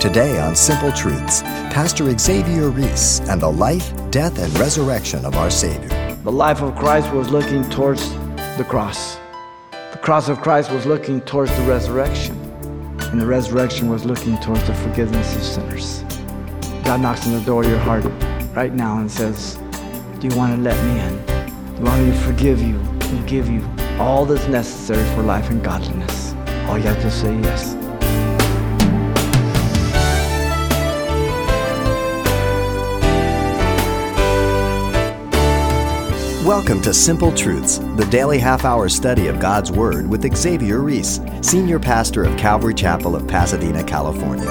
Today on Simple Truths, Pastor Xavier Reese and the life, death, and resurrection of our Savior. The life of Christ was looking towards the cross. The cross of Christ was looking towards the resurrection. And the resurrection was looking towards the forgiveness of sinners. God knocks on the door of your heart right now and says, Do you want to let me in? Do you want me to forgive you and give you all that's necessary for life and godliness? All you have to say yes. Welcome to Simple Truths, the daily half hour study of God's Word with Xavier Reese, Senior Pastor of Calvary Chapel of Pasadena, California.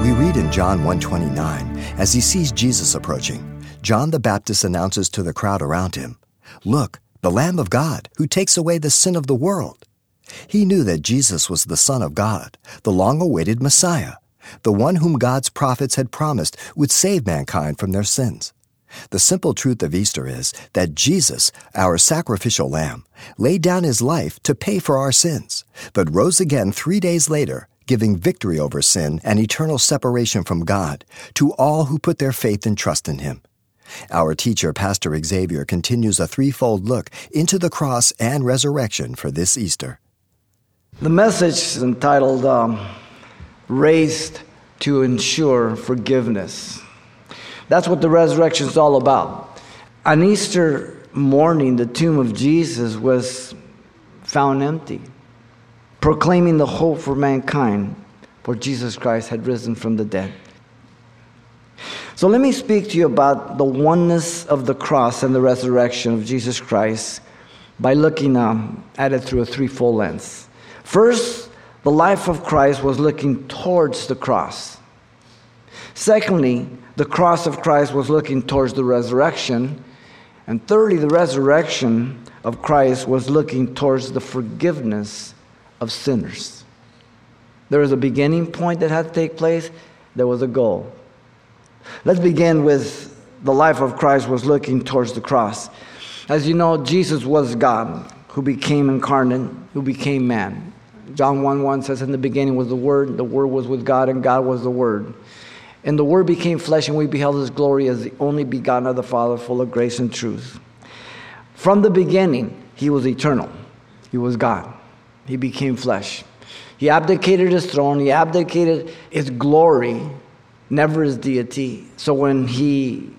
We read in John 129, as he sees Jesus approaching, John the Baptist announces to the crowd around him, Look, the Lamb of God, who takes away the sin of the world. He knew that Jesus was the Son of God, the long awaited Messiah, the one whom God's prophets had promised would save mankind from their sins. The simple truth of Easter is that Jesus, our sacrificial lamb, laid down his life to pay for our sins, but rose again three days later, giving victory over sin and eternal separation from God to all who put their faith and trust in him. Our teacher, Pastor Xavier, continues a threefold look into the cross and resurrection for this Easter. The message is entitled um, Raised to Ensure Forgiveness. That's what the resurrection is all about. On Easter morning, the tomb of Jesus was found empty, proclaiming the hope for mankind, for Jesus Christ had risen from the dead. So let me speak to you about the oneness of the cross and the resurrection of Jesus Christ by looking um, at it through a threefold lens. First, the life of Christ was looking towards the cross. Secondly, the cross of Christ was looking towards the resurrection. And thirdly, the resurrection of Christ was looking towards the forgiveness of sinners. There was a beginning point that had to take place, there was a goal. Let's begin with the life of Christ was looking towards the cross. As you know, Jesus was God who became incarnate, who became man. John 1 1 says, In the beginning was the Word, the Word was with God, and God was the Word. And the Word became flesh, and we beheld His glory as the only begotten of the Father, full of grace and truth. From the beginning, He was eternal, He was God. He became flesh. He abdicated His throne, He abdicated His glory, never His deity. So when He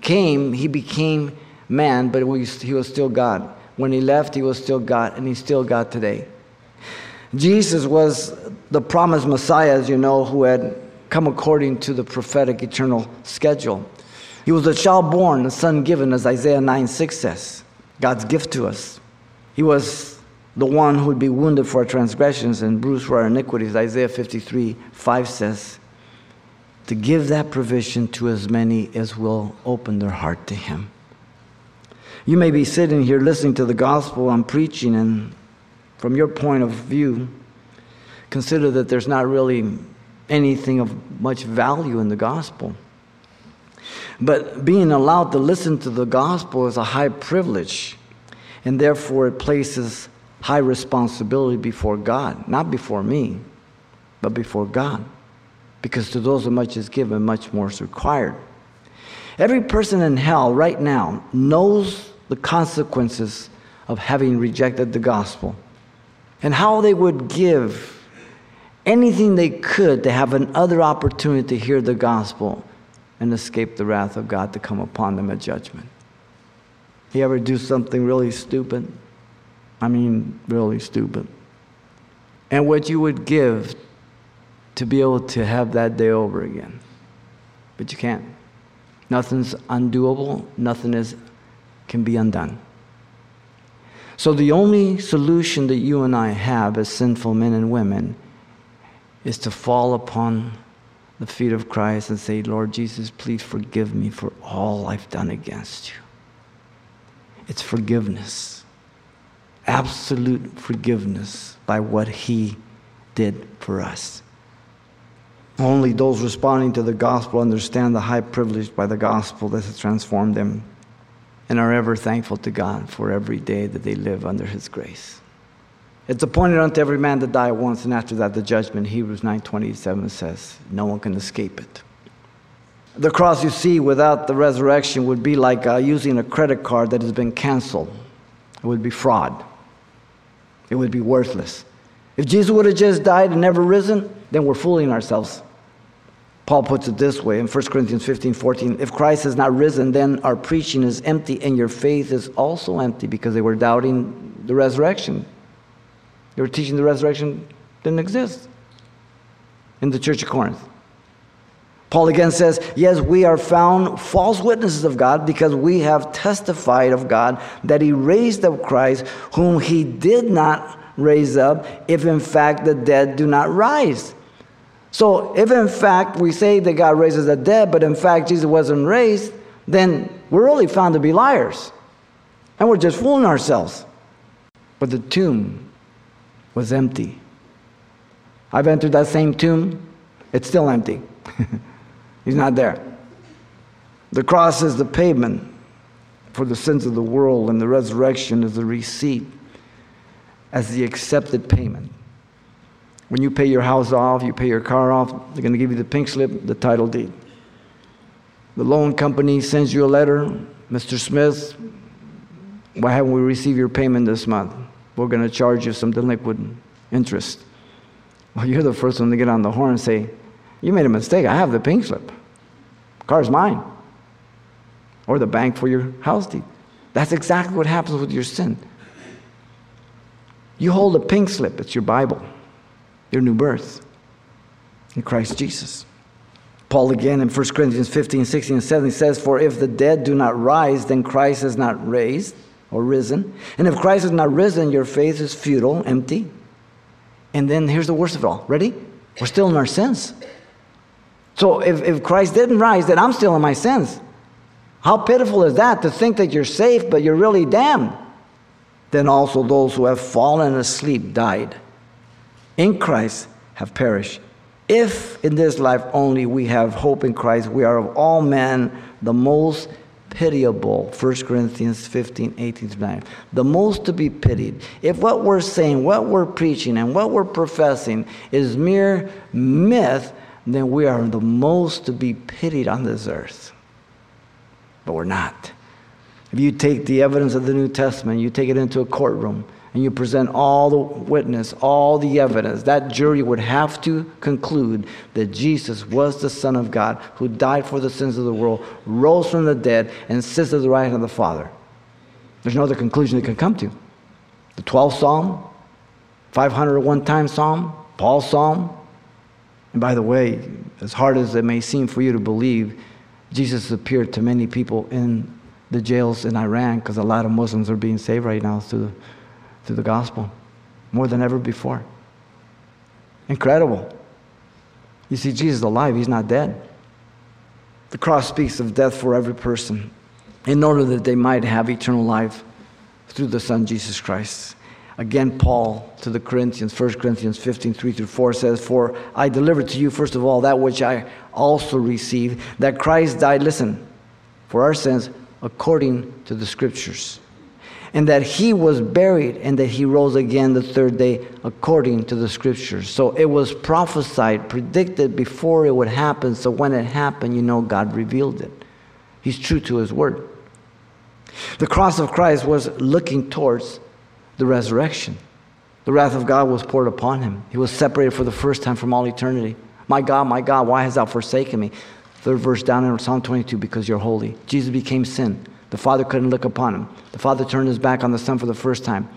came, He became man, but He was still God. When He left, He was still God, and He's still God today. Jesus was the promised Messiah, as you know, who had come according to the prophetic eternal schedule. He was a child born, a son given, as Isaiah 9 6 says, God's gift to us. He was the one who would be wounded for our transgressions and bruised for our iniquities, Isaiah 53 5 says, to give that provision to as many as will open their heart to Him. You may be sitting here listening to the gospel I'm preaching, and from your point of view, consider that there's not really anything of much value in the gospel. But being allowed to listen to the gospel is a high privilege, and therefore it places high responsibility before God, not before me, but before God. Because to those who much is given, much more is required. Every person in hell right now knows the consequences of having rejected the gospel and how they would give anything they could to have another opportunity to hear the gospel and escape the wrath of God to come upon them at judgment. You ever do something really stupid? I mean, really stupid. And what you would give to be able to have that day over again. But you can't. Nothing's undoable, nothing is, can be undone. So the only solution that you and I have as sinful men and women is to fall upon the feet of Christ and say, Lord Jesus, please forgive me for all I've done against you. It's forgiveness, absolute forgiveness by what He did for us. Only those responding to the gospel understand the high privilege by the gospel that has transformed them and are ever thankful to God for every day that they live under His grace. It's appointed unto every man to die once, and after that the judgment. Hebrews 9:27 says, no one can escape it. The cross you see without the resurrection would be like uh, using a credit card that has been canceled. It would be fraud. It would be worthless. If Jesus would have just died and never risen, then we're fooling ourselves. Paul puts it this way in 1 Corinthians 15 14 If Christ has not risen, then our preaching is empty and your faith is also empty because they were doubting the resurrection. They were teaching the resurrection didn't exist in the church of Corinth. Paul again says, Yes, we are found false witnesses of God because we have testified of God that He raised up Christ, whom He did not raise up, if in fact the dead do not rise. So, if in fact we say that God raises the dead, but in fact Jesus wasn't raised, then we're really found to be liars. And we're just fooling ourselves. But the tomb was empty. I've entered that same tomb, it's still empty. He's not there. The cross is the payment for the sins of the world, and the resurrection is the receipt as the accepted payment. When you pay your house off, you pay your car off, they're going to give you the pink slip, the title deed. The loan company sends you a letter, Mr. Smith, why haven't we received your payment this month? We're going to charge you some delinquent interest. Well, you're the first one to get on the horn and say, You made a mistake. I have the pink slip. The car's mine. Or the bank for your house deed. That's exactly what happens with your sin. You hold a pink slip, it's your Bible your new birth in Christ Jesus. Paul again in 1 Corinthians 15, 16, and 17 says, For if the dead do not rise, then Christ is not raised or risen. And if Christ is not risen, your faith is futile, empty. And then here's the worst of it all. Ready? We're still in our sins. So if, if Christ didn't rise, then I'm still in my sins. How pitiful is that to think that you're safe, but you're really damned? Then also those who have fallen asleep died in Christ have perished. If in this life only we have hope in Christ, we are of all men the most pitiable. 1 Corinthians 15, 18 to 9. The most to be pitied. If what we're saying, what we're preaching, and what we're professing is mere myth, then we are the most to be pitied on this earth. But we're not. If you take the evidence of the New Testament, you take it into a courtroom, and you present all the witness, all the evidence, that jury would have to conclude that Jesus was the Son of God who died for the sins of the world, rose from the dead, and sits at the right hand of the Father. There's no other conclusion they can come to. The 12th Psalm, 501 time Psalm, Paul's Psalm. And by the way, as hard as it may seem for you to believe, Jesus appeared to many people in the jails in Iran because a lot of Muslims are being saved right now through the through the gospel more than ever before. Incredible. You see, Jesus is alive, he's not dead. The cross speaks of death for every person in order that they might have eternal life through the Son, Jesus Christ. Again, Paul to the Corinthians, 1 Corinthians 15, 3 through 4 says, For I delivered to you, first of all, that which I also received, that Christ died, listen, for our sins, according to the Scriptures and that he was buried and that he rose again the third day according to the scriptures. So it was prophesied, predicted before it would happen. So when it happened, you know God revealed it. He's true to his word. The cross of Christ was looking towards the resurrection. The wrath of God was poured upon him. He was separated for the first time from all eternity. My God, my God, why hast thou forsaken me? Third verse down in Psalm 22 because you're holy. Jesus became sin the Father couldn't look upon him. The Father turned his back on the Son for the first time.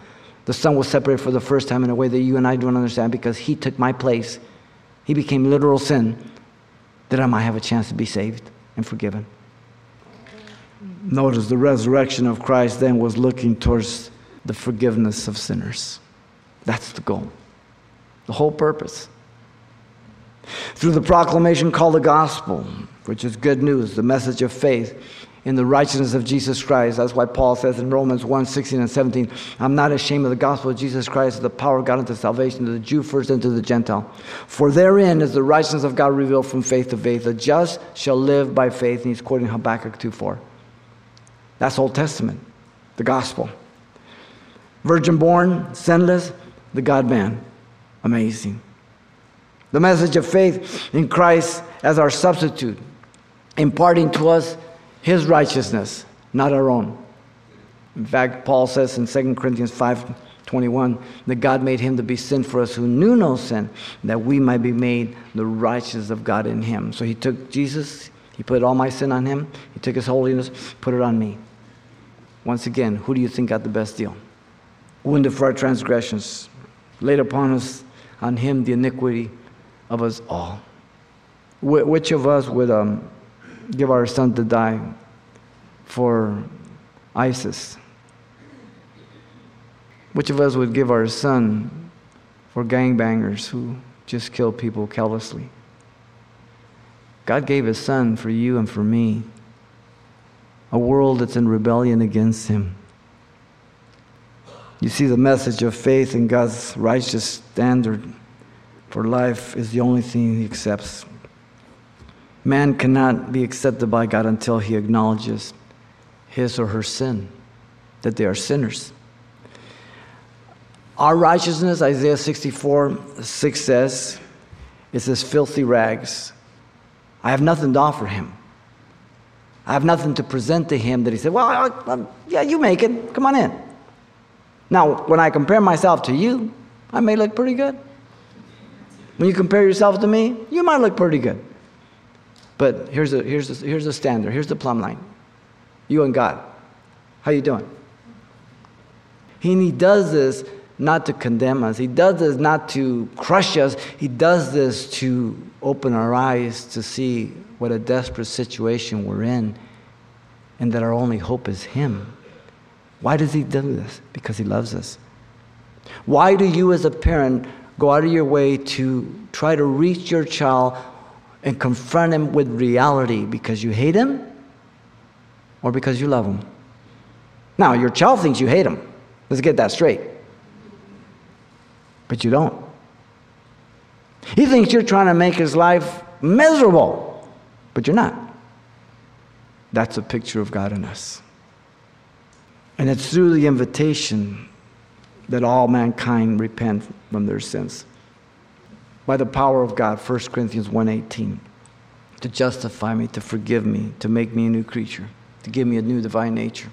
The Son was separated for the first time in a way that you and I don't understand because he took my place. He became literal sin that I might have a chance to be saved and forgiven. Notice the resurrection of Christ then was looking towards the forgiveness of sinners. That's the goal, the whole purpose. Through the proclamation called the gospel, which is good news, the message of faith, in the righteousness of Jesus Christ. That's why Paul says in Romans 1 16 and 17, I'm not ashamed of the gospel of Jesus Christ, the power of God unto salvation to the Jew first and to the Gentile. For therein is the righteousness of God revealed from faith to faith. The just shall live by faith. And he's quoting Habakkuk 2 4. That's Old Testament, the gospel. Virgin born, sinless, the God man. Amazing. The message of faith in Christ as our substitute, imparting to us his righteousness, not our own. In fact, Paul says in 2 Corinthians 5 21 that God made him to be sin for us who knew no sin, that we might be made the righteousness of God in him. So he took Jesus, he put all my sin on him, he took his holiness, put it on me. Once again, who do you think got the best deal? Wounded for our transgressions, laid upon us, on him the iniquity of us all. Wh- which of us would um, give our son to die for ISIS? Which of us would give our son for gangbangers who just kill people callously? God gave his son for you and for me, a world that's in rebellion against him. You see, the message of faith in God's righteous standard for life is the only thing he accepts. Man cannot be accepted by God until he acknowledges his or her sin, that they are sinners. Our righteousness, Isaiah 64 6 says, is as filthy rags. I have nothing to offer him. I have nothing to present to him that he said, Well, I, I, yeah, you make it. Come on in. Now, when I compare myself to you, I may look pretty good. When you compare yourself to me, you might look pretty good. But here's a, here's a, here's a standard, here's the plumb line. You and God. How you doing? And he does this not to condemn us. He does this not to crush us. He does this to open our eyes to see what a desperate situation we're in and that our only hope is Him. Why does He do this? Because He loves us. Why do you, as a parent, go out of your way to try to reach your child and confront him with reality? Because you hate him or because you love him? Now, your child thinks you hate him. Let's get that straight but you don't. He thinks you're trying to make his life miserable, but you're not. That's a picture of God in us. And it's through the invitation that all mankind repent from their sins. By the power of God, 1 Corinthians 1:18, to justify me, to forgive me, to make me a new creature, to give me a new divine nature.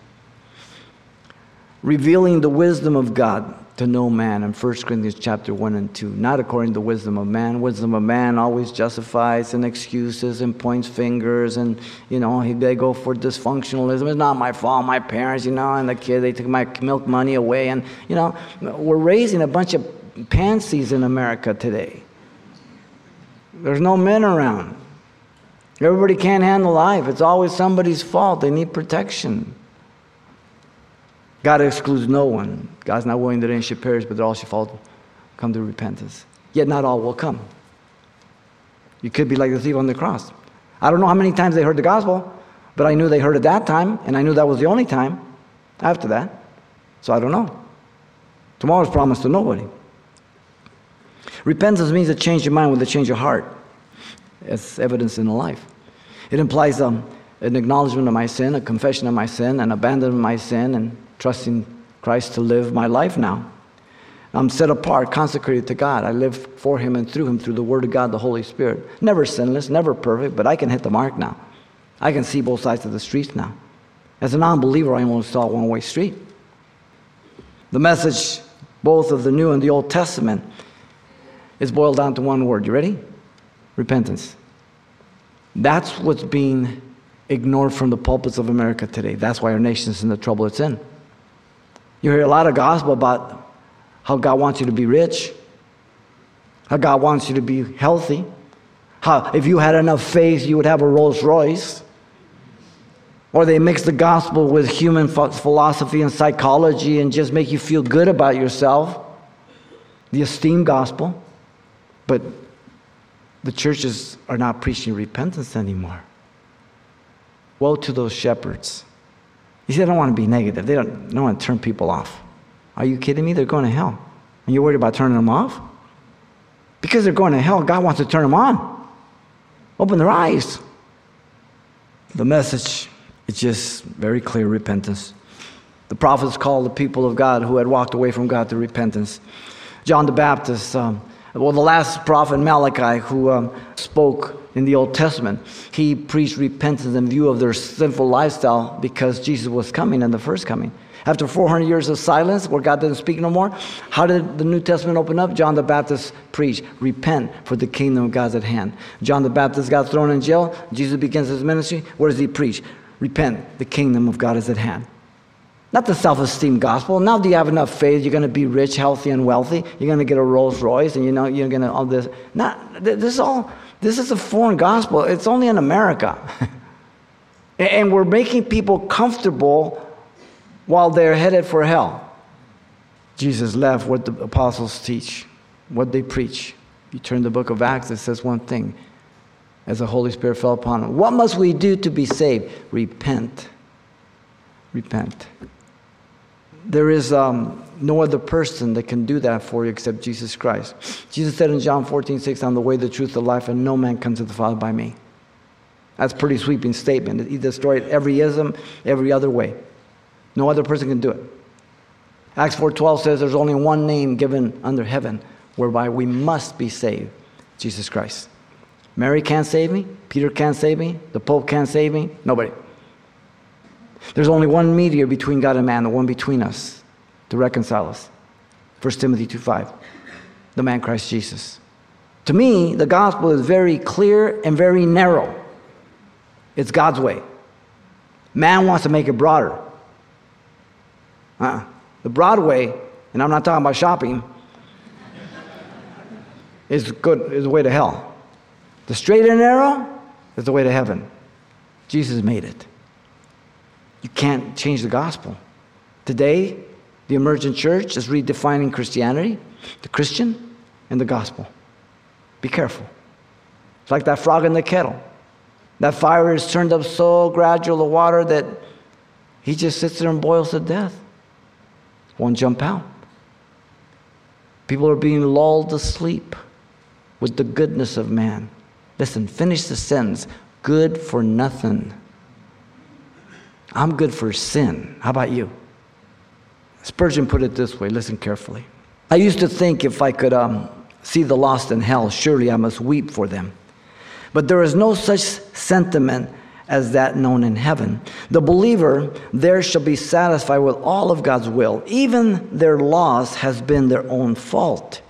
Revealing the wisdom of God to no man in 1 Corinthians chapter 1 and 2. Not according to the wisdom of man. Wisdom of man always justifies and excuses and points fingers and, you know, they go for dysfunctionalism. It's not my fault, my parents, you know, and the kid, they took my milk money away. And, you know, we're raising a bunch of pansies in America today. There's no men around. Everybody can't handle life. It's always somebody's fault. They need protection. God excludes no one. God's not willing that any should perish, but that all should fall, come to repentance. Yet not all will come. You could be like the thief on the cross. I don't know how many times they heard the gospel, but I knew they heard it that time, and I knew that was the only time after that. So I don't know. Tomorrow's promised to nobody. Repentance means a change of mind with a change of heart. It's evidence in the life. It implies um, an acknowledgement of my sin, a confession of my sin, an abandonment of my sin, and trusting Christ to live my life now. I'm set apart, consecrated to God. I live for Him and through Him through the Word of God, the Holy Spirit. Never sinless, never perfect, but I can hit the mark now. I can see both sides of the streets now. As a non believer, I only saw a one way street. The message, both of the New and the Old Testament, is boiled down to one word. You ready? Repentance. That's what's being ignored from the pulpits of America today. That's why our nation is in the trouble it's in. You hear a lot of gospel about how God wants you to be rich, how God wants you to be healthy, how if you had enough faith, you would have a Rolls Royce. Or they mix the gospel with human philosophy and psychology and just make you feel good about yourself. The esteem gospel. But the churches are not preaching repentance anymore. Woe to those shepherds. You see, I don't want to be negative. They don't, they don't want to turn people off. Are you kidding me? They're going to hell. And you're worried about turning them off? Because they're going to hell, God wants to turn them on. Open their eyes. The message is just very clear repentance. The prophets called the people of God who had walked away from God to repentance. John the Baptist, um, well, the last prophet Malachi who um, spoke in the Old Testament, he preached repentance in view of their sinful lifestyle because Jesus was coming in the first coming. After 400 years of silence, where God didn't speak no more, how did the New Testament open up? John the Baptist preached, Repent, for the kingdom of God's at hand. John the Baptist got thrown in jail. Jesus begins his ministry. What does he preach? Repent, the kingdom of God is at hand. Not the self esteem gospel. Now, do you have enough faith? You're going to be rich, healthy, and wealthy. You're going to get a Rolls Royce, and you know you're going to all this. Not this is all. This is a foreign gospel. It's only in America, and we're making people comfortable while they're headed for hell. Jesus left what the apostles teach, what they preach. You turn the book of Acts, it says one thing as the Holy Spirit fell upon them. What must we do to be saved? Repent. Repent. There is um, no other person that can do that for you except Jesus Christ. Jesus said in John 14, 6, I'm the way, the truth, the life, and no man comes to the Father by me. That's a pretty sweeping statement. He destroyed every ism, every other way. No other person can do it. Acts 4:12 says there's only one name given under heaven whereby we must be saved, Jesus Christ. Mary can't save me, Peter can't save me, the Pope can't save me, nobody. There's only one mediator between God and man, the one between us to reconcile us. 1 Timothy 2:5. The man Christ Jesus. To me, the gospel is very clear and very narrow. It's God's way. Man wants to make it broader. Uh-uh. The Broadway, and I'm not talking about shopping, is good is the way to hell. The straight and narrow is the way to heaven. Jesus made it. You can't change the gospel. Today, the emergent church is redefining Christianity, the Christian, and the gospel. Be careful. It's like that frog in the kettle. That fire is turned up so gradual, the water, that he just sits there and boils to death. Won't jump out. People are being lulled to sleep with the goodness of man. Listen, finish the sentence good for nothing. I'm good for sin. How about you? Spurgeon put it this way listen carefully. I used to think if I could um, see the lost in hell, surely I must weep for them. But there is no such sentiment as that known in heaven. The believer there shall be satisfied with all of God's will. Even their loss has been their own fault.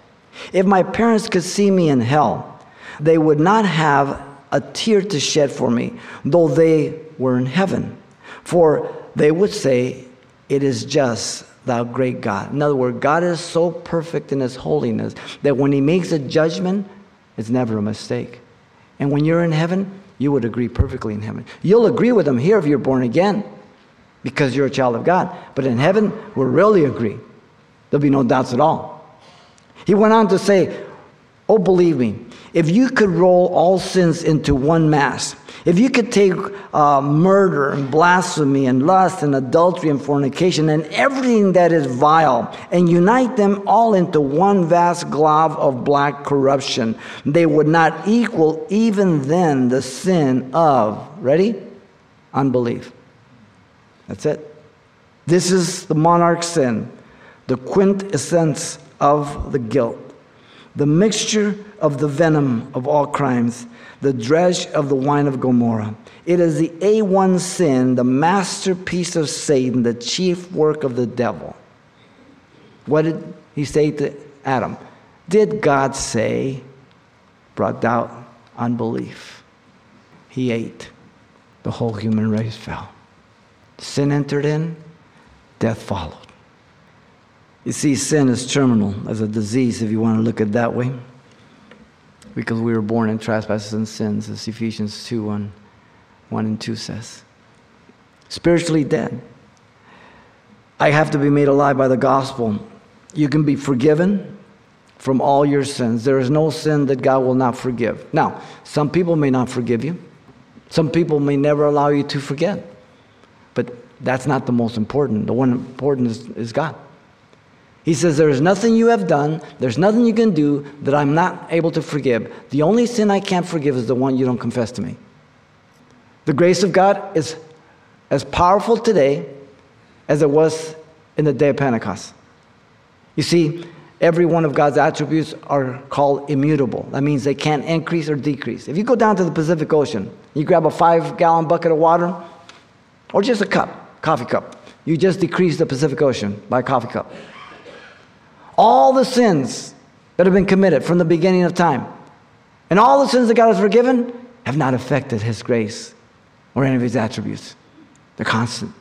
If my parents could see me in hell, they would not have a tear to shed for me, though they were in heaven. For they would say, It is just thou great God. In other words, God is so perfect in his holiness that when he makes a judgment, it's never a mistake. And when you're in heaven, you would agree perfectly in heaven. You'll agree with them here if you're born again because you're a child of God. But in heaven, we'll really agree. There'll be no doubts at all. He went on to say, Oh, believe me, if you could roll all sins into one mass, if you could take uh, murder and blasphemy and lust and adultery and fornication and everything that is vile and unite them all into one vast glob of black corruption, they would not equal even then the sin of, ready? Unbelief. That's it. This is the monarch's sin, the quintessence of the guilt, the mixture of the venom of all crimes the dredge of the wine of Gomorrah. It is the A1 sin, the masterpiece of Satan, the chief work of the devil. What did he say to Adam? Did God say, brought doubt, unbelief? He ate. The whole human race fell. Sin entered in, death followed. You see, sin is terminal as a disease, if you want to look at it that way because we were born in trespasses and sins, as Ephesians 2 1, 1 and 2 says. Spiritually dead. I have to be made alive by the gospel. You can be forgiven from all your sins. There is no sin that God will not forgive. Now, some people may not forgive you, some people may never allow you to forget. But that's not the most important. The one important is, is God. He says, There is nothing you have done, there's nothing you can do that I'm not able to forgive. The only sin I can't forgive is the one you don't confess to me. The grace of God is as powerful today as it was in the day of Pentecost. You see, every one of God's attributes are called immutable. That means they can't increase or decrease. If you go down to the Pacific Ocean, you grab a five gallon bucket of water or just a cup, coffee cup, you just decrease the Pacific Ocean by a coffee cup. All the sins that have been committed from the beginning of time and all the sins that God has forgiven have not affected His grace or any of His attributes. They're constant.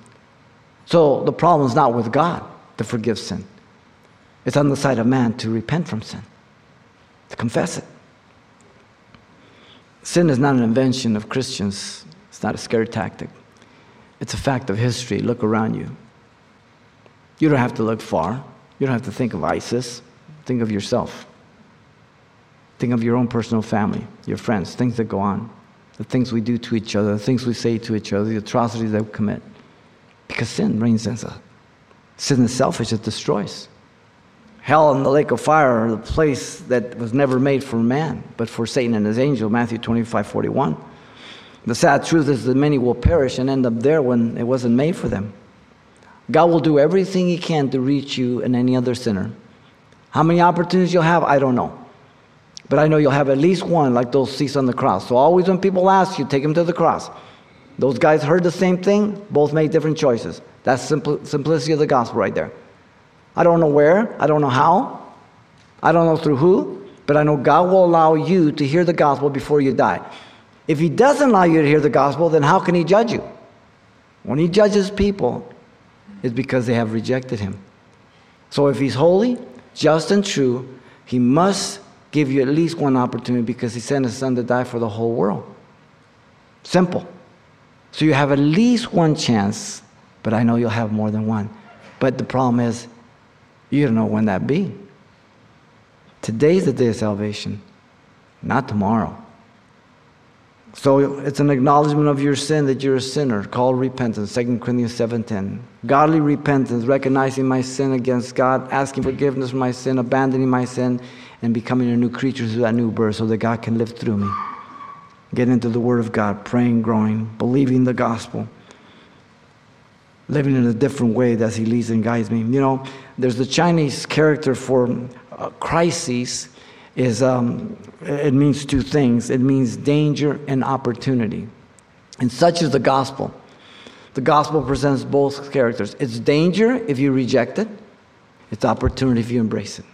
So the problem is not with God to forgive sin. It's on the side of man to repent from sin, to confess it. Sin is not an invention of Christians, it's not a scare tactic. It's a fact of history. Look around you. You don't have to look far. You don't have to think of ISIS. Think of yourself. Think of your own personal family, your friends, things that go on, the things we do to each other, the things we say to each other, the atrocities that we commit. Because sin reigns in us. Sin is selfish, it destroys. Hell and the lake of fire are the place that was never made for man, but for Satan and his angel, Matthew 25, 41. The sad truth is that many will perish and end up there when it wasn't made for them. God will do everything He can to reach you and any other sinner. How many opportunities you'll have, I don't know. But I know you'll have at least one like those seats on the cross. So always when people ask you, take them to the cross. Those guys heard the same thing, both made different choices. That's simpl- simplicity of the gospel right there. I don't know where, I don't know how, I don't know through who, but I know God will allow you to hear the gospel before you die. If He doesn't allow you to hear the gospel, then how can He judge you? When He judges people, it's because they have rejected Him. So if He's holy, just, and true, He must give you at least one opportunity because He sent His Son to die for the whole world. Simple. So you have at least one chance, but I know you'll have more than one. But the problem is, you don't know when that be. Today's the day of salvation, not tomorrow. So it's an acknowledgement of your sin that you're a sinner, called repentance, 2 Corinthians 7.10. Godly repentance, recognizing my sin against God, asking forgiveness for my sin, abandoning my sin, and becoming a new creature through that new birth so that God can live through me. Get into the Word of God, praying, growing, believing the gospel living in a different way as he leads and guides me. You know, there's the Chinese character for uh, crises is um, it means two things. It means danger and opportunity. And such is the gospel. The gospel presents both characters. It's danger if you reject it. It's opportunity if you embrace it.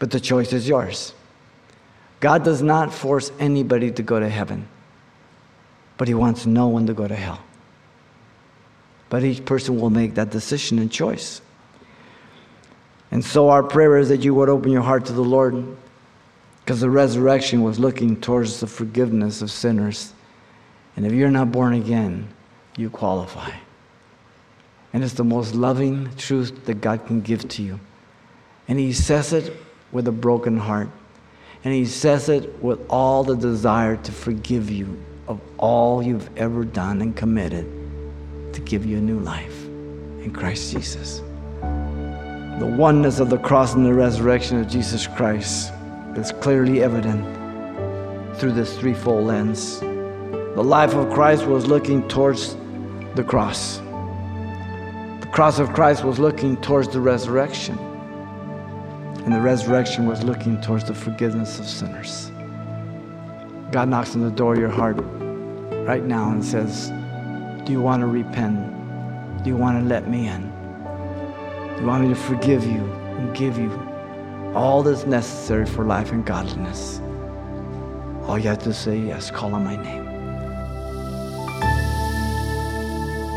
But the choice is yours. God does not force anybody to go to heaven, but He wants no one to go to hell. But each person will make that decision and choice. And so our prayer is that you would open your heart to the Lord because the resurrection was looking towards the forgiveness of sinners. And if you're not born again, you qualify. And it's the most loving truth that God can give to you. And He says it with a broken heart. And He says it with all the desire to forgive you of all you've ever done and committed to give you a new life in Christ Jesus. The oneness of the cross and the resurrection of Jesus Christ is clearly evident through this threefold lens. The life of Christ was looking towards the cross. The cross of Christ was looking towards the resurrection. And the resurrection was looking towards the forgiveness of sinners. God knocks on the door of your heart right now and says, do you want to repent? Do you want to let me in? Do you want me to forgive you and give you all that's necessary for life and godliness? All you have to say is call on my name.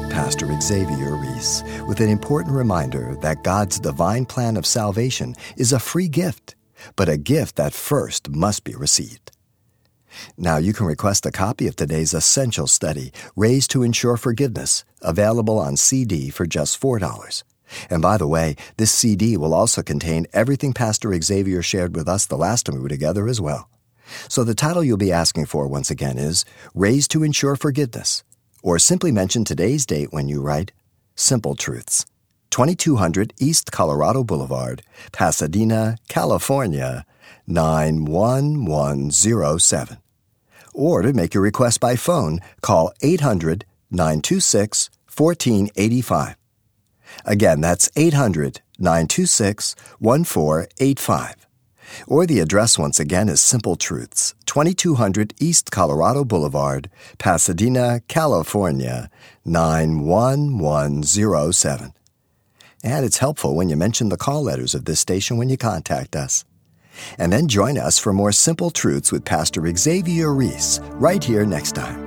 Pastor Xavier Reese with an important reminder that God's divine plan of salvation is a free gift, but a gift that first must be received. Now you can request a copy of today's essential study, Raised to Ensure Forgiveness, available on CD for just $4. And by the way, this CD will also contain everything Pastor Xavier shared with us the last time we were together as well. So the title you'll be asking for once again is Raised to Ensure Forgiveness, or simply mention today's date when you write Simple Truths. 2200 East Colorado Boulevard, Pasadena, California 91107. Or to make your request by phone, call 800 926 1485. Again, that's 800 926 1485. Or the address once again is Simple Truths, 2200 East Colorado Boulevard, Pasadena, California, 91107. And it's helpful when you mention the call letters of this station when you contact us. And then join us for more Simple Truths with Pastor Xavier Reese right here next time.